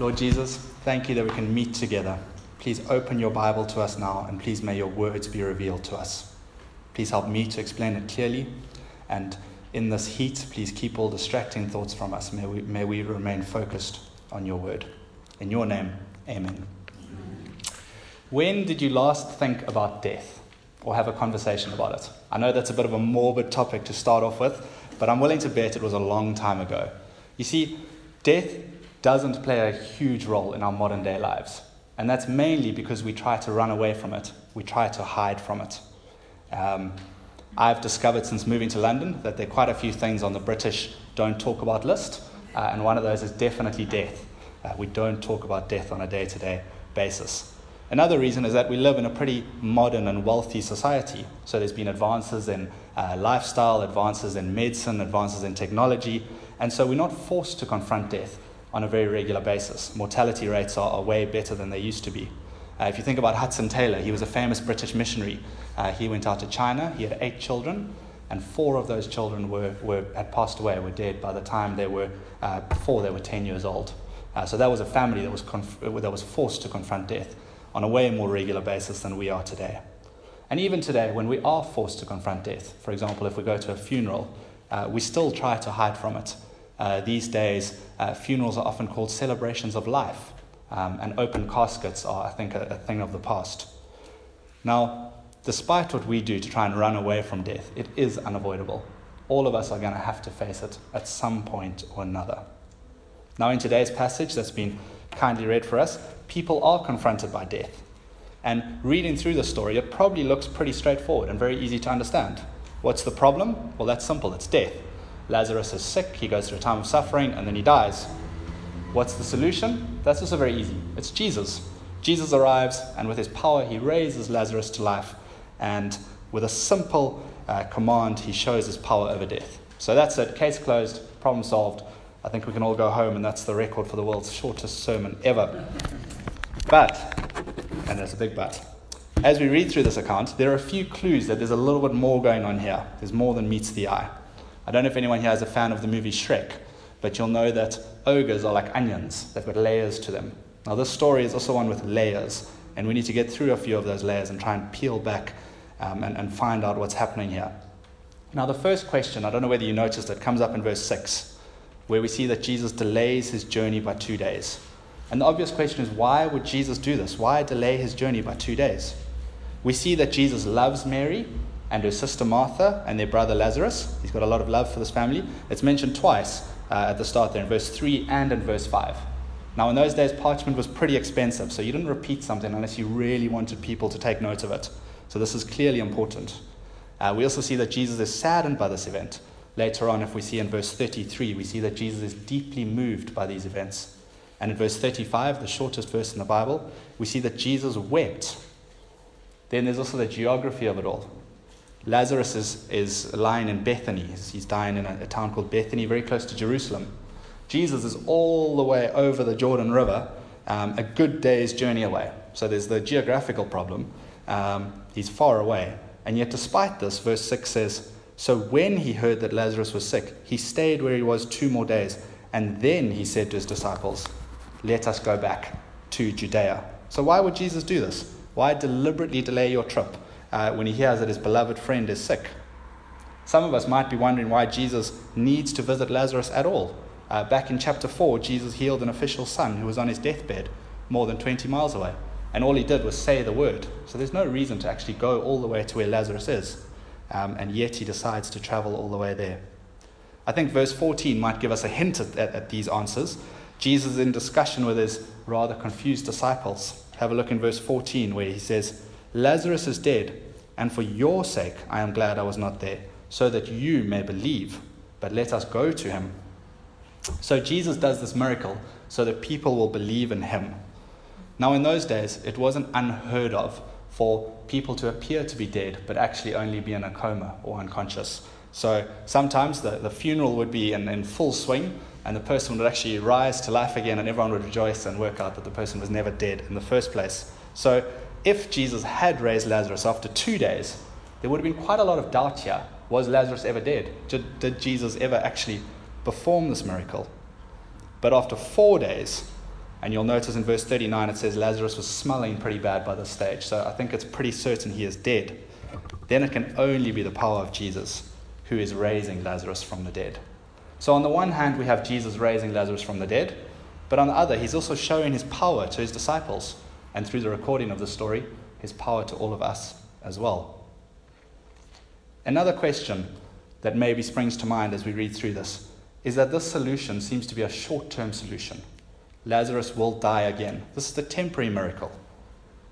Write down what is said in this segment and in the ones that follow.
Lord Jesus, thank you that we can meet together. Please open your Bible to us now, and please may your words be revealed to us. Please help me to explain it clearly. And in this heat, please keep all distracting thoughts from us. May we, may we remain focused on your word. In your name, amen. When did you last think about death or have a conversation about it? I know that's a bit of a morbid topic to start off with, but I'm willing to bet it was a long time ago. You see, death doesn't play a huge role in our modern day lives. And that's mainly because we try to run away from it, we try to hide from it. Um, I've discovered since moving to London that there are quite a few things on the British don't talk about list, uh, and one of those is definitely death. Uh, we don't talk about death on a day to day basis. Another reason is that we live in a pretty modern and wealthy society. So there's been advances in uh, lifestyle, advances in medicine, advances in technology, and so we're not forced to confront death on a very regular basis. Mortality rates are, are way better than they used to be. Uh, if you think about Hudson Taylor, he was a famous British missionary. Uh, he went out to China, he had eight children, and four of those children were, were, had passed away, were dead by the time they were, uh, before they were 10 years old. Uh, so that was a family that was, conf- that was forced to confront death on a way more regular basis than we are today. And even today, when we are forced to confront death, for example, if we go to a funeral, uh, we still try to hide from it. Uh, these days, uh, funerals are often called celebrations of life, um, and open caskets are, I think, a, a thing of the past. Now, despite what we do to try and run away from death, it is unavoidable. All of us are going to have to face it at some point or another. Now, in today's passage that's been kindly read for us, people are confronted by death. And reading through the story, it probably looks pretty straightforward and very easy to understand. What's the problem? Well, that's simple it's death. Lazarus is sick, he goes through a time of suffering, and then he dies. What's the solution? That's also very easy. It's Jesus. Jesus arrives, and with his power, he raises Lazarus to life. And with a simple uh, command, he shows his power over death. So that's it. Case closed, problem solved. I think we can all go home, and that's the record for the world's shortest sermon ever. But, and there's a big but, as we read through this account, there are a few clues that there's a little bit more going on here. There's more than meets the eye. I don't know if anyone here is a fan of the movie Shrek, but you'll know that ogres are like onions, they've got layers to them. Now, this story is also one with layers, and we need to get through a few of those layers and try and peel back um, and, and find out what's happening here. Now, the first question, I don't know whether you noticed it, comes up in verse 6, where we see that Jesus delays his journey by two days. And the obvious question is why would Jesus do this? Why delay his journey by two days? We see that Jesus loves Mary and her sister Martha and their brother Lazarus. He's got a lot of love for this family. It's mentioned twice uh, at the start there in verse 3 and in verse 5. Now, in those days, parchment was pretty expensive, so you didn't repeat something unless you really wanted people to take note of it. So, this is clearly important. Uh, we also see that Jesus is saddened by this event. Later on, if we see in verse 33, we see that Jesus is deeply moved by these events. And in verse 35, the shortest verse in the Bible, we see that Jesus wept. Then there's also the geography of it all. Lazarus is, is lying in Bethany. He's dying in a, a town called Bethany, very close to Jerusalem. Jesus is all the way over the Jordan River, um, a good day's journey away. So there's the geographical problem. Um, he's far away. And yet, despite this, verse 6 says, So when he heard that Lazarus was sick, he stayed where he was two more days. And then he said to his disciples, Let us go back to Judea. So, why would Jesus do this? Why deliberately delay your trip? Uh, when he hears that his beloved friend is sick. Some of us might be wondering why Jesus needs to visit Lazarus at all. Uh, back in chapter 4, Jesus healed an official's son who was on his deathbed more than 20 miles away. And all he did was say the word. So there's no reason to actually go all the way to where Lazarus is. Um, and yet he decides to travel all the way there. I think verse 14 might give us a hint at, at, at these answers. Jesus is in discussion with his rather confused disciples. Have a look in verse 14 where he says, Lazarus is dead, and for your sake I am glad I was not there, so that you may believe. But let us go to him. So Jesus does this miracle so that people will believe in him. Now, in those days, it wasn't unheard of for people to appear to be dead, but actually only be in a coma or unconscious. So sometimes the, the funeral would be in, in full swing, and the person would actually rise to life again, and everyone would rejoice and work out that the person was never dead in the first place. So if Jesus had raised Lazarus after two days, there would have been quite a lot of doubt here. Was Lazarus ever dead? Did, did Jesus ever actually perform this miracle? But after four days, And you'll notice in verse 39 it says Lazarus was smelling pretty bad by this stage. So I think it's pretty certain he is dead. Then it can only be the power of Jesus who is raising Lazarus from the dead. So, on the one hand, we have Jesus raising Lazarus from the dead, but on the other, he's also showing his power to his disciples, and through the recording of the story, his power to all of us as well. Another question that maybe springs to mind as we read through this is that this solution seems to be a short term solution. Lazarus will die again. This is the temporary miracle.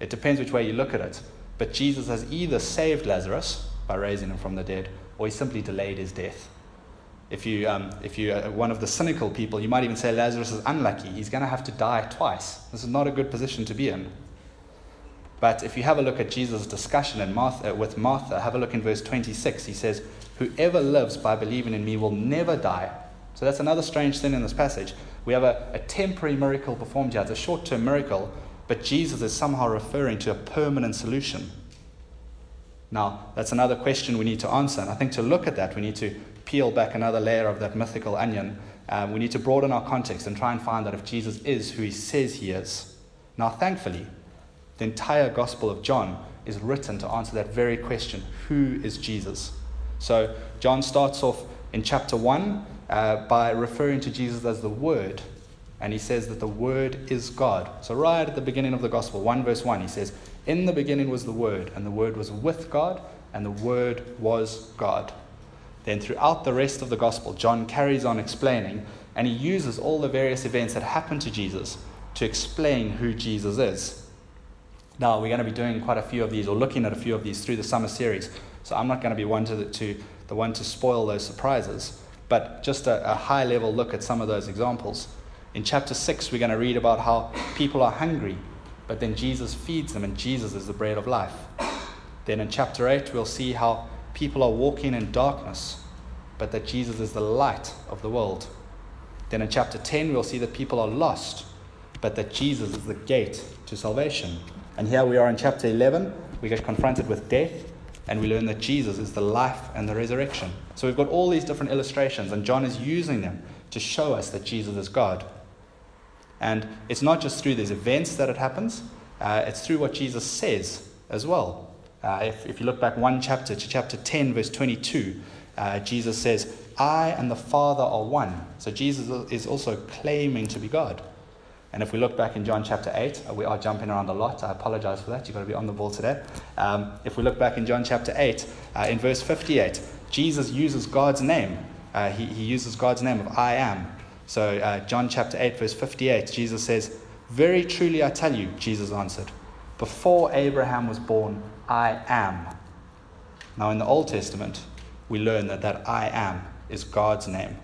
It depends which way you look at it. But Jesus has either saved Lazarus by raising him from the dead, or he simply delayed his death. If, you, um, if you're one of the cynical people, you might even say Lazarus is unlucky. He's going to have to die twice. This is not a good position to be in. But if you have a look at Jesus' discussion Martha, with Martha, have a look in verse 26. He says, Whoever lives by believing in me will never die. So that's another strange thing in this passage. We have a, a temporary miracle performed here, it's a short term miracle, but Jesus is somehow referring to a permanent solution. Now, that's another question we need to answer. And I think to look at that, we need to peel back another layer of that mythical onion. Um, we need to broaden our context and try and find out if Jesus is who he says he is. Now, thankfully, the entire Gospel of John is written to answer that very question who is Jesus? So, John starts off in chapter 1 uh, by referring to Jesus as the Word. And he says that the Word is God. So, right at the beginning of the Gospel, 1 verse 1, he says, In the beginning was the Word, and the Word was with God, and the Word was God. Then, throughout the rest of the Gospel, John carries on explaining, and he uses all the various events that happened to Jesus to explain who Jesus is. Now, we're going to be doing quite a few of these, or looking at a few of these through the summer series. So, I'm not going to be one to the, to, the one to spoil those surprises, but just a, a high level look at some of those examples. In chapter 6, we're going to read about how people are hungry, but then Jesus feeds them, and Jesus is the bread of life. Then in chapter 8, we'll see how people are walking in darkness, but that Jesus is the light of the world. Then in chapter 10, we'll see that people are lost, but that Jesus is the gate to salvation. And here we are in chapter 11, we get confronted with death, and we learn that Jesus is the life and the resurrection. So we've got all these different illustrations, and John is using them to show us that Jesus is God. And it's not just through these events that it happens, uh, it's through what Jesus says as well. Uh, if, if you look back one chapter to chapter 10, verse 22, uh, Jesus says, I and the Father are one. So Jesus is also claiming to be God. And if we look back in John chapter 8, uh, we are jumping around a lot. I apologize for that. You've got to be on the ball today. Um, if we look back in John chapter 8, uh, in verse 58, Jesus uses God's name. Uh, he, he uses God's name of I am so, uh, John chapter 8, verse 58, Jesus says, Very truly I tell you, Jesus answered, before Abraham was born, I am. Now, in the Old Testament, we learn that that I am is God's name.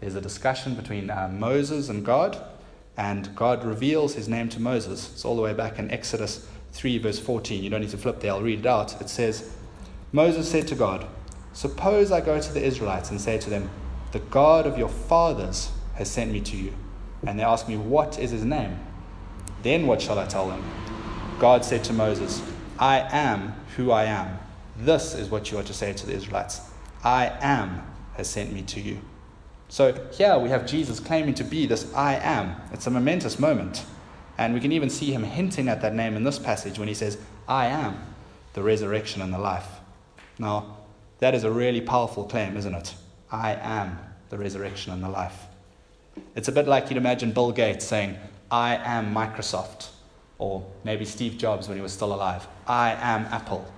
There's a discussion between uh, Moses and God, and God reveals his name to Moses. It's all the way back in Exodus 3, verse 14. You don't need to flip there, I'll read it out. It says, Moses said to God, Suppose I go to the Israelites and say to them, The God of your fathers has sent me to you. And they ask me, What is his name? Then what shall I tell them? God said to Moses, I am who I am. This is what you are to say to the Israelites I am has sent me to you. So here we have Jesus claiming to be this I am. It's a momentous moment. And we can even see him hinting at that name in this passage when he says, I am the resurrection and the life. Now, that is a really powerful claim, isn't it? I am the resurrection and the life. It's a bit like you'd imagine Bill Gates saying, I am Microsoft, or maybe Steve Jobs when he was still alive, I am Apple.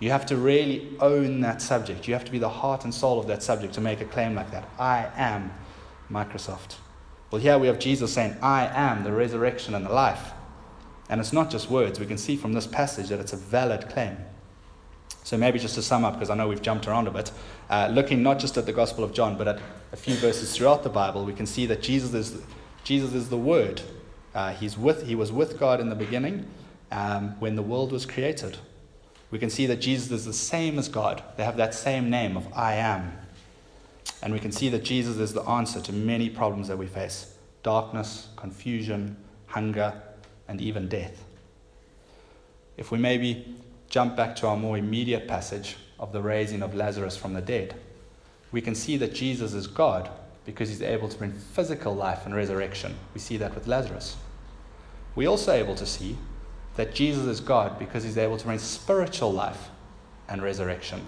You have to really own that subject. You have to be the heart and soul of that subject to make a claim like that. I am Microsoft. Well, here we have Jesus saying, I am the resurrection and the life. And it's not just words. We can see from this passage that it's a valid claim. So, maybe just to sum up, because I know we've jumped around a bit, uh, looking not just at the Gospel of John, but at a few verses throughout the Bible, we can see that Jesus is, Jesus is the Word. Uh, he's with, he was with God in the beginning um, when the world was created. We can see that Jesus is the same as God. They have that same name of I am. And we can see that Jesus is the answer to many problems that we face darkness, confusion, hunger, and even death. If we maybe jump back to our more immediate passage of the raising of Lazarus from the dead, we can see that Jesus is God because he's able to bring physical life and resurrection. We see that with Lazarus. We're also able to see that Jesus is God because he's able to bring spiritual life and resurrection.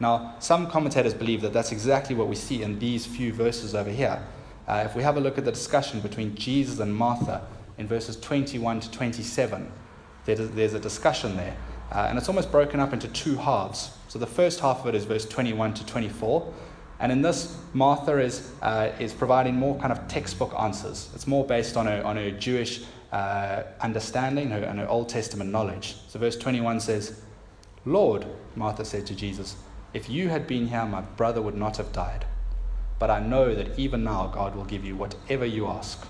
Now, some commentators believe that that's exactly what we see in these few verses over here. Uh, if we have a look at the discussion between Jesus and Martha in verses 21 to 27, there's a discussion there. Uh, and it's almost broken up into two halves. So the first half of it is verse 21 to 24. And in this, Martha is, uh, is providing more kind of textbook answers. It's more based on her, on her Jewish uh, understanding her, and her Old Testament knowledge. So verse 21 says, Lord, Martha said to Jesus, if you had been here, my brother would not have died. But I know that even now God will give you whatever you ask.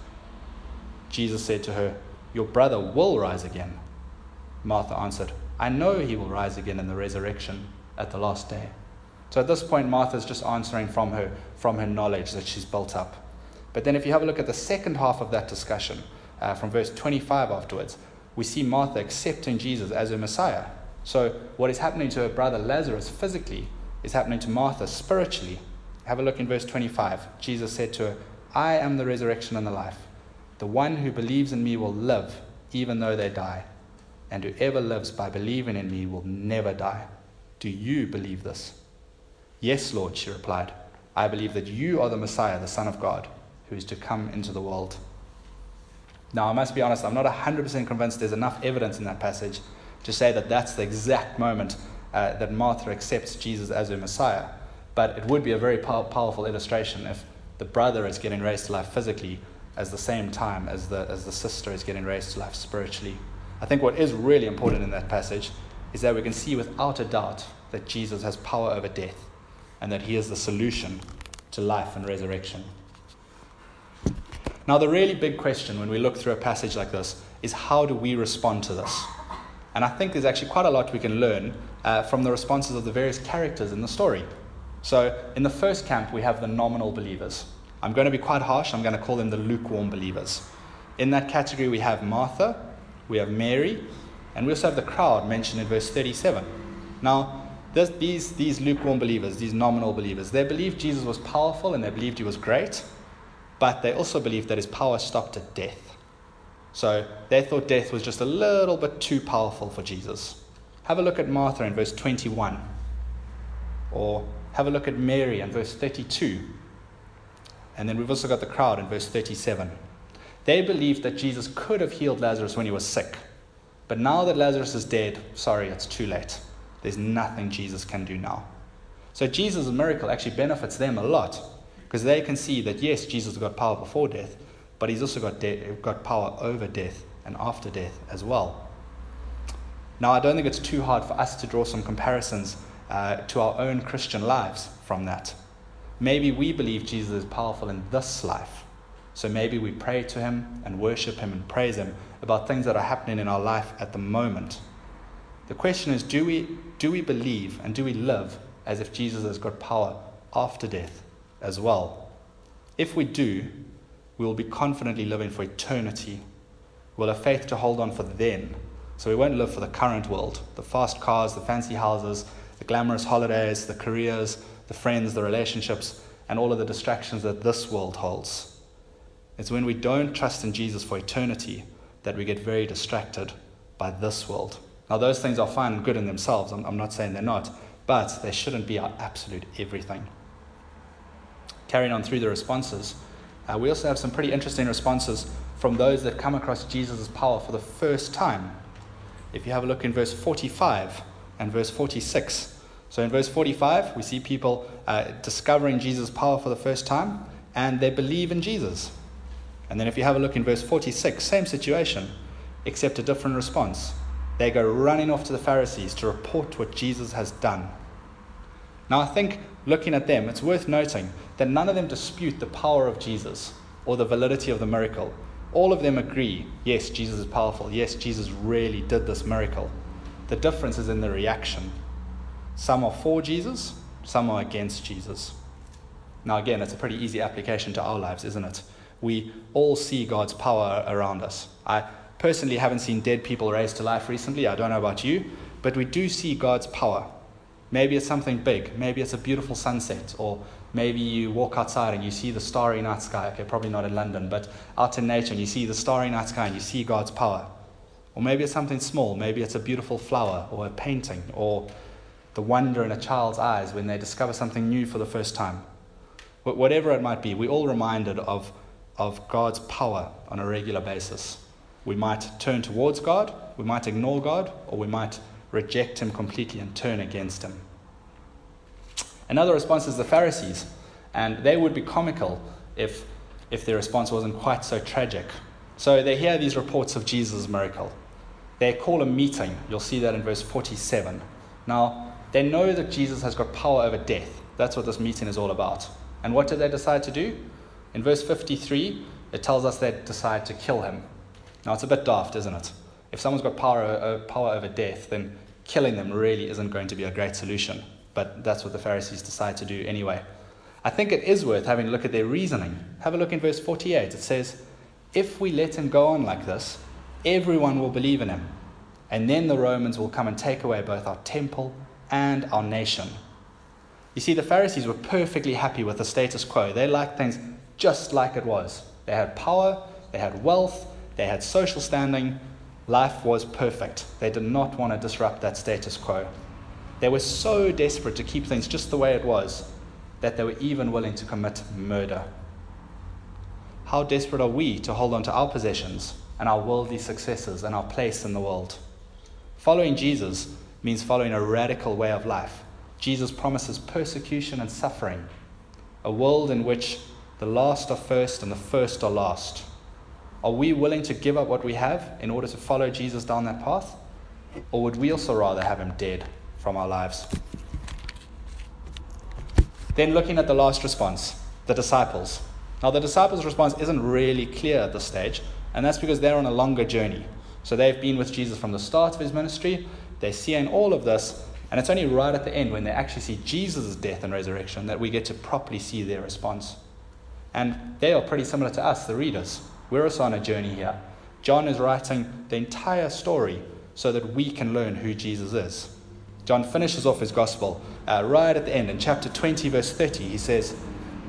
Jesus said to her, Your brother will rise again. Martha answered, I know he will rise again in the resurrection at the last day. So at this point, Martha's just answering from her, from her knowledge that she's built up. But then if you have a look at the second half of that discussion, uh, from verse 25 afterwards, we see Martha accepting Jesus as her Messiah. So what is happening to her brother Lazarus physically is happening to Martha spiritually. Have a look in verse 25. Jesus said to her, I am the resurrection and the life. The one who believes in me will live even though they die and whoever lives by believing in me will never die. Do you believe this? Yes, Lord, she replied. I believe that you are the Messiah, the Son of God, who is to come into the world. Now, I must be honest, I'm not 100% convinced there's enough evidence in that passage to say that that's the exact moment uh, that Martha accepts Jesus as her Messiah. But it would be a very pow- powerful illustration if the brother is getting raised to life physically at the same time as the, as the sister is getting raised to life spiritually. I think what is really important in that passage is that we can see without a doubt that Jesus has power over death and that he is the solution to life and resurrection. Now, the really big question when we look through a passage like this is how do we respond to this? And I think there's actually quite a lot we can learn uh, from the responses of the various characters in the story. So, in the first camp, we have the nominal believers. I'm going to be quite harsh, I'm going to call them the lukewarm believers. In that category, we have Martha, we have Mary, and we also have the crowd mentioned in verse 37. Now, this, these, these lukewarm believers, these nominal believers, they believed Jesus was powerful and they believed he was great, but they also believed that his power stopped at death. So they thought death was just a little bit too powerful for Jesus. Have a look at Martha in verse 21, or have a look at Mary in verse 32. And then we've also got the crowd in verse 37. They believed that Jesus could have healed Lazarus when he was sick. But now that Lazarus is dead, sorry, it's too late. There's nothing Jesus can do now. So Jesus' miracle actually benefits them a lot because they can see that, yes, Jesus got power before death, but he's also got, de- got power over death and after death as well. Now, I don't think it's too hard for us to draw some comparisons uh, to our own Christian lives from that. Maybe we believe Jesus is powerful in this life, so maybe we pray to Him and worship Him and praise Him about things that are happening in our life at the moment. The question is do we, do we believe and do we live as if Jesus has got power after death as well? If we do, we will be confidently living for eternity. We'll have faith to hold on for then. So we won't live for the current world the fast cars, the fancy houses, the glamorous holidays, the careers, the friends, the relationships, and all of the distractions that this world holds. It's when we don't trust in Jesus for eternity that we get very distracted by this world. Now, those things are fine and good in themselves. I'm, I'm not saying they're not, but they shouldn't be our absolute everything. Carrying on through the responses, uh, we also have some pretty interesting responses from those that come across Jesus' power for the first time. If you have a look in verse 45 and verse 46. So, in verse 45, we see people uh, discovering Jesus' power for the first time and they believe in Jesus. And then if you have a look in verse 46, same situation, except a different response. They go running off to the Pharisees to report what Jesus has done. Now, I think looking at them, it's worth noting that none of them dispute the power of Jesus or the validity of the miracle. All of them agree yes, Jesus is powerful. Yes, Jesus really did this miracle. The difference is in the reaction. Some are for Jesus, some are against Jesus. Now, again, it's a pretty easy application to our lives, isn't it? we all see God's power around us. I personally haven't seen dead people raised to life recently. I don't know about you, but we do see God's power. Maybe it's something big. Maybe it's a beautiful sunset. Or maybe you walk outside and you see the starry night sky. Okay, probably not in London, but out in nature and you see the starry night sky and you see God's power. Or maybe it's something small. Maybe it's a beautiful flower or a painting or the wonder in a child's eyes when they discover something new for the first time. Whatever it might be, we're all reminded of, of God's power on a regular basis. We might turn towards God, we might ignore God, or we might reject Him completely and turn against Him. Another response is the Pharisees, and they would be comical if, if their response wasn't quite so tragic. So they hear these reports of Jesus' miracle. They call a meeting. You'll see that in verse 47. Now, they know that Jesus has got power over death. That's what this meeting is all about. And what did they decide to do? In verse 53, it tells us they decide to kill him. Now, it's a bit daft, isn't it? If someone's got power, uh, power over death, then killing them really isn't going to be a great solution. But that's what the Pharisees decide to do anyway. I think it is worth having a look at their reasoning. Have a look in verse 48. It says, If we let him go on like this, everyone will believe in him. And then the Romans will come and take away both our temple and our nation. You see, the Pharisees were perfectly happy with the status quo. They liked things just like it was. They had power, they had wealth, they had social standing. Life was perfect. They did not want to disrupt that status quo. They were so desperate to keep things just the way it was that they were even willing to commit murder. How desperate are we to hold on to our possessions and our worldly successes and our place in the world? Following Jesus means following a radical way of life. Jesus promises persecution and suffering, a world in which the last are first and the first are last. Are we willing to give up what we have in order to follow Jesus down that path? Or would we also rather have him dead from our lives? Then, looking at the last response, the disciples. Now, the disciples' response isn't really clear at this stage, and that's because they're on a longer journey. So, they've been with Jesus from the start of his ministry, they're seeing all of this, and it's only right at the end when they actually see Jesus' death and resurrection that we get to properly see their response. And they are pretty similar to us, the readers. We're also on a journey here. John is writing the entire story so that we can learn who Jesus is. John finishes off his gospel uh, right at the end in chapter 20, verse 30. He says,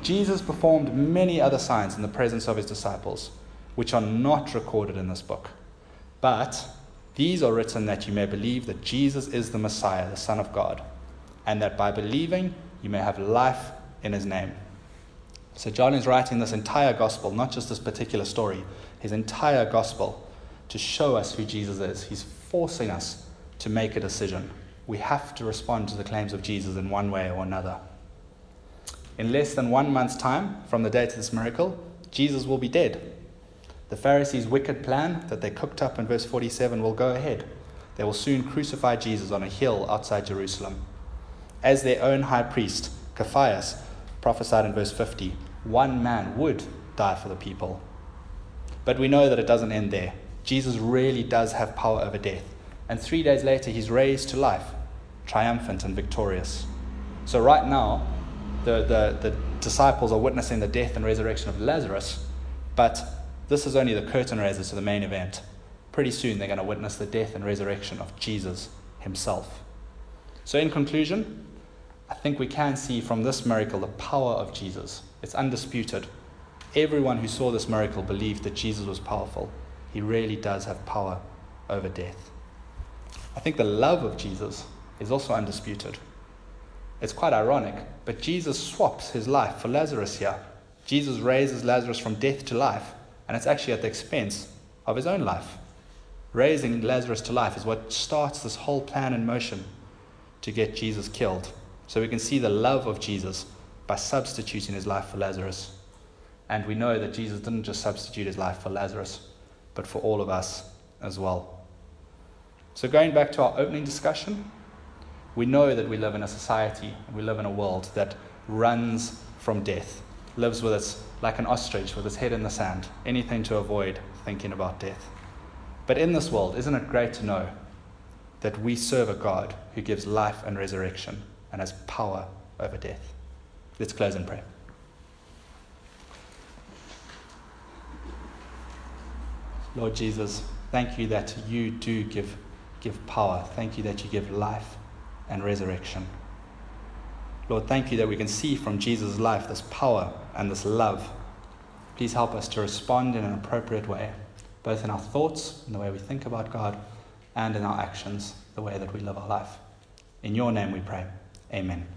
Jesus performed many other signs in the presence of his disciples, which are not recorded in this book. But these are written that you may believe that Jesus is the Messiah, the Son of God, and that by believing you may have life in his name. So, John is writing this entire gospel, not just this particular story, his entire gospel, to show us who Jesus is. He's forcing us to make a decision. We have to respond to the claims of Jesus in one way or another. In less than one month's time from the date of this miracle, Jesus will be dead. The Pharisees' wicked plan that they cooked up in verse 47 will go ahead. They will soon crucify Jesus on a hill outside Jerusalem. As their own high priest, Caiaphas, prophesied in verse 50, one man would die for the people. But we know that it doesn't end there. Jesus really does have power over death. And three days later, he's raised to life, triumphant and victorious. So, right now, the, the, the disciples are witnessing the death and resurrection of Lazarus, but this is only the curtain raiser to the main event. Pretty soon, they're going to witness the death and resurrection of Jesus himself. So, in conclusion, I think we can see from this miracle the power of Jesus. It's undisputed. Everyone who saw this miracle believed that Jesus was powerful. He really does have power over death. I think the love of Jesus is also undisputed. It's quite ironic, but Jesus swaps his life for Lazarus here. Jesus raises Lazarus from death to life, and it's actually at the expense of his own life. Raising Lazarus to life is what starts this whole plan in motion to get Jesus killed. So we can see the love of Jesus by substituting his life for Lazarus. And we know that Jesus didn't just substitute his life for Lazarus, but for all of us as well. So, going back to our opening discussion, we know that we live in a society, we live in a world that runs from death, lives with its like an ostrich with its head in the sand, anything to avoid thinking about death. But in this world, isn't it great to know that we serve a God who gives life and resurrection and has power over death? Let's close in prayer. Lord Jesus, thank you that you do give, give power. Thank you that you give life and resurrection. Lord, thank you that we can see from Jesus' life this power and this love. Please help us to respond in an appropriate way, both in our thoughts, in the way we think about God, and in our actions, the way that we live our life. In your name we pray. Amen.